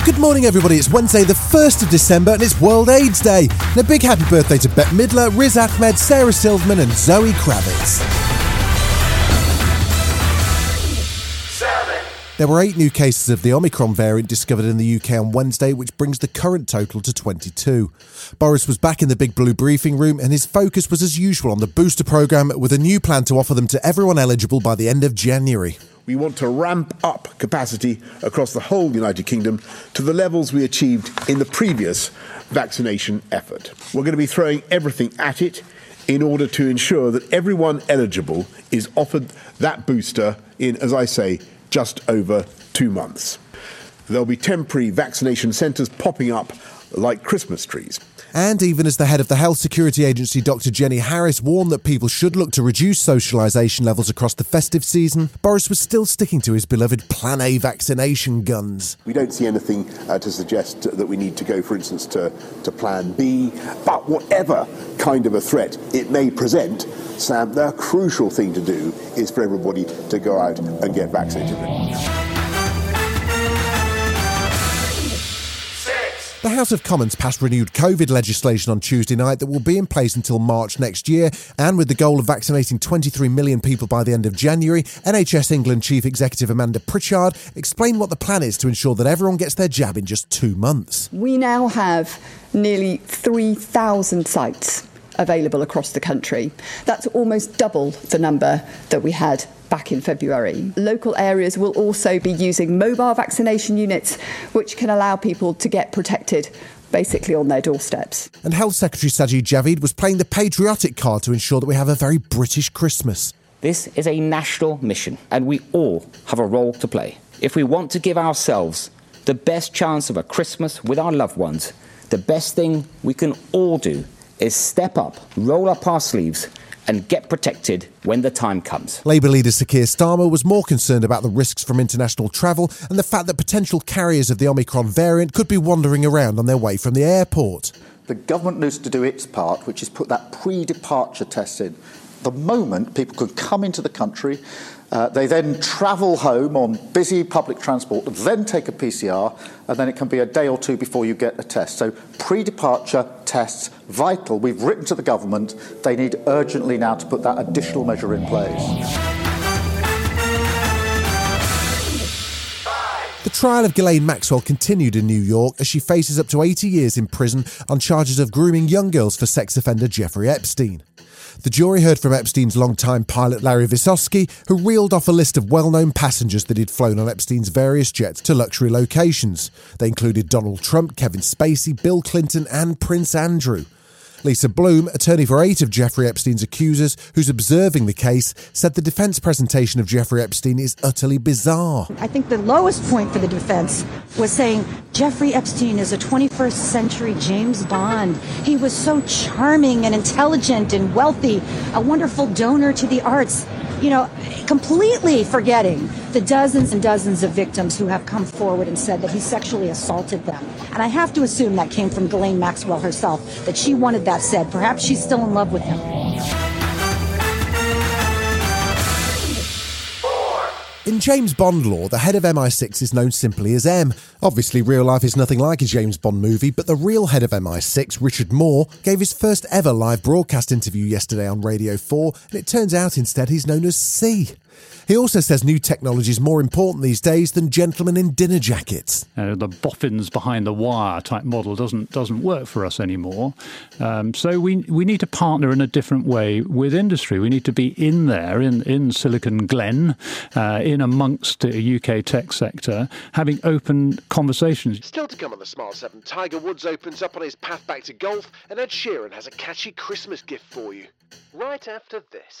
Well, good morning, everybody. It's Wednesday, the 1st of December, and it's World AIDS Day. And a big happy birthday to Bette Midler, Riz Ahmed, Sarah Silverman, and Zoe Kravitz. There were eight new cases of the Omicron variant discovered in the UK on Wednesday, which brings the current total to 22. Boris was back in the Big Blue briefing room, and his focus was as usual on the booster programme, with a new plan to offer them to everyone eligible by the end of January. We want to ramp up capacity across the whole United Kingdom to the levels we achieved in the previous vaccination effort. We're going to be throwing everything at it in order to ensure that everyone eligible is offered that booster in, as I say, just over two months. There'll be temporary vaccination centres popping up like Christmas trees. And even as the head of the Health Security Agency, Dr. Jenny Harries, warned that people should look to reduce socialisation levels across the festive season, Boris was still sticking to his beloved Plan A vaccination guns. We don't see anything uh, to suggest that we need to go, for instance, to, to Plan B. But whatever kind of a threat it may present, Sam, the crucial thing to do is for everybody to go out and get vaccinated. The House of Commons passed renewed COVID legislation on Tuesday night that will be in place until March next year. And with the goal of vaccinating 23 million people by the end of January, NHS England Chief Executive Amanda Pritchard explained what the plan is to ensure that everyone gets their jab in just two months. We now have nearly 3,000 sites available across the country. That's almost double the number that we had back in February. Local areas will also be using mobile vaccination units, which can allow people to get protected basically on their doorsteps. And Health Secretary Sajid Javid was playing the patriotic card to ensure that we have a very British Christmas. This is a national mission, and we all have a role to play. If we want to give ourselves the best chance of a Christmas with our loved ones, the best thing we can all do is step up, roll up our sleeves, and get protected when the time comes. Labour leader Sir Keir Starmer was more concerned about the risks from international travel and the fact that potential carriers of the Omicron variant could be wandering around on their way from the airport. The government needs to do its part, which is put that pre departure test in. The moment people could come into the country, uh, they then travel home on busy public transport, then take a PCR, and then it can be a day or two before you get a test. So, pre departure tests, vital. We've written to the government, they need urgently now to put that additional measure in place. The trial of Ghislaine Maxwell continued in New York as she faces up to 80 years in prison on charges of grooming young girls for sex offender Jeffrey Epstein. The jury heard from Epstein's longtime pilot Larry Visoski, who reeled off a list of well known passengers that he'd flown on Epstein's various jets to luxury locations. They included Donald Trump, Kevin Spacey, Bill Clinton, and Prince Andrew. Lisa Bloom, attorney for eight of Jeffrey Epstein's accusers, who's observing the case, said the defence presentation of Jeffrey Epstein is utterly bizarre. I think the lowest point for the defence was saying Jeffrey Epstein is a 21st century James Bond. He was so charming and intelligent and wealthy, a wonderful donor to the arts you know, completely forgetting the dozens and dozens of victims who have come forward and said that he sexually assaulted them. And I have to assume that came from Ghislaine Maxwell herself, that she wanted that said. Perhaps she's still in love with him. In James Bond lore, the head of MI6 is known simply as M. Obviously, real life is nothing like a James Bond movie, but the real head of MI6, Richard Moore, gave his first ever live broadcast interview yesterday on Radio 4, and it turns out instead he's known as C. He also says new technology is more important these days than gentlemen in dinner jackets. Uh, the boffins behind the wire type model doesn't doesn't work for us anymore. Um, so we we need to partner in a different way with industry. We need to be in there in in Silicon Glen, uh, in amongst the UK tech sector, having open conversations. Still to come on the Smart 7, Tiger Woods opens up on his path back to golf, and Ed Sheeran has a catchy Christmas gift for you. Right after this.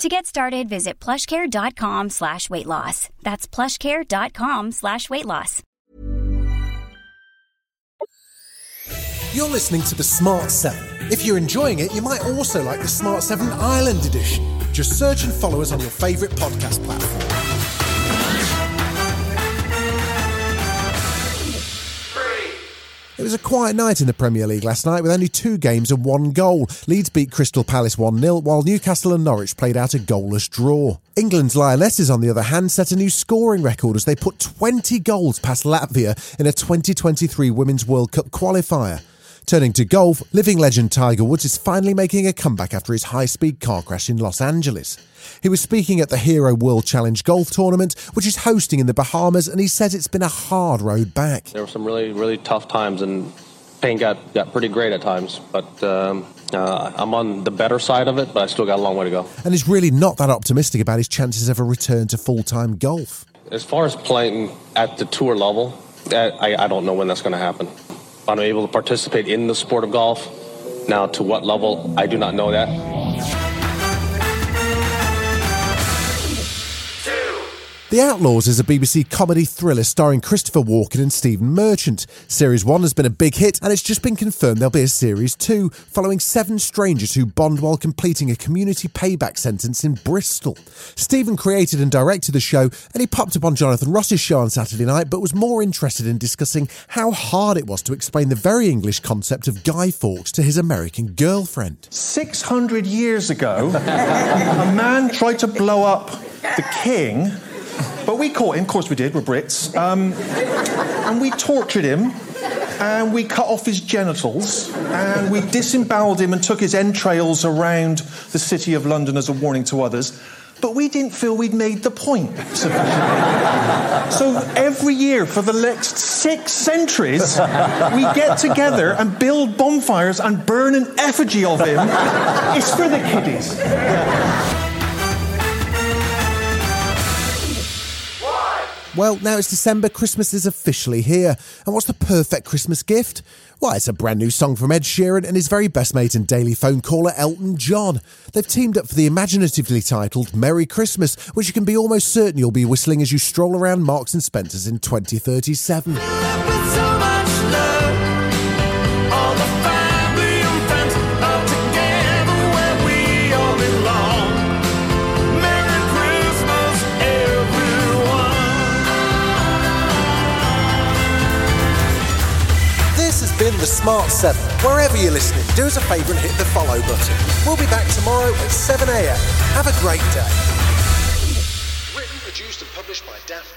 To get started, visit plushcare.com slash weight loss. That's plushcare.com slash weight loss. You're listening to the Smart 7. If you're enjoying it, you might also like the Smart 7 Ireland edition. Just search and follow us on your favourite podcast platform. It was a quiet night in the Premier League last night with only two games and one goal. Leeds beat Crystal Palace 1 0, while Newcastle and Norwich played out a goalless draw. England's Lionesses, on the other hand, set a new scoring record as they put 20 goals past Latvia in a 2023 Women's World Cup qualifier. Turning to golf, living legend Tiger Woods is finally making a comeback after his high speed car crash in Los Angeles. He was speaking at the Hero World Challenge Golf Tournament, which is hosting in the Bahamas, and he says it's been a hard road back. There were some really, really tough times, and pain got, got pretty great at times. But um, uh, I'm on the better side of it, but I still got a long way to go. And he's really not that optimistic about his chances of a return to full time golf. As far as playing at the tour level, I, I don't know when that's going to happen. I'm to participate in the sport of golf. Now, to what level, I do not know that. The Outlaws is a BBC comedy thriller starring Christopher Walken and Stephen Merchant. Series 1 has been a big hit, and it's just been confirmed there'll be a Series 2, following seven strangers who bond while completing a community payback sentence in Bristol. Stephen created and directed the show, and he popped up on Jonathan Ross's show on Saturday night, but was more interested in discussing how hard it was to explain the very English concept of Guy Fawkes to his American girlfriend. 600 years ago, a man tried to blow up the king but we caught him, of course we did, we're Brits. Um, and we tortured him, and we cut off his genitals, and we disemboweled him and took his entrails around the city of London as a warning to others. But we didn't feel we'd made the point sufficiently. so every year for the next six centuries, we get together and build bonfires and burn an effigy of him. It's for the kiddies. Well, now it's December, Christmas is officially here. And what's the perfect Christmas gift? Why, it's a brand new song from Ed Sheeran and his very best mate and daily phone caller, Elton John. They've teamed up for the imaginatively titled Merry Christmas, which you can be almost certain you'll be whistling as you stroll around Marks and Spencer's in 2037. The Smart 7. Wherever you're listening, do us a favour and hit the follow button. We'll be back tomorrow at 7am. Have a great day. Written, produced, and published by Daft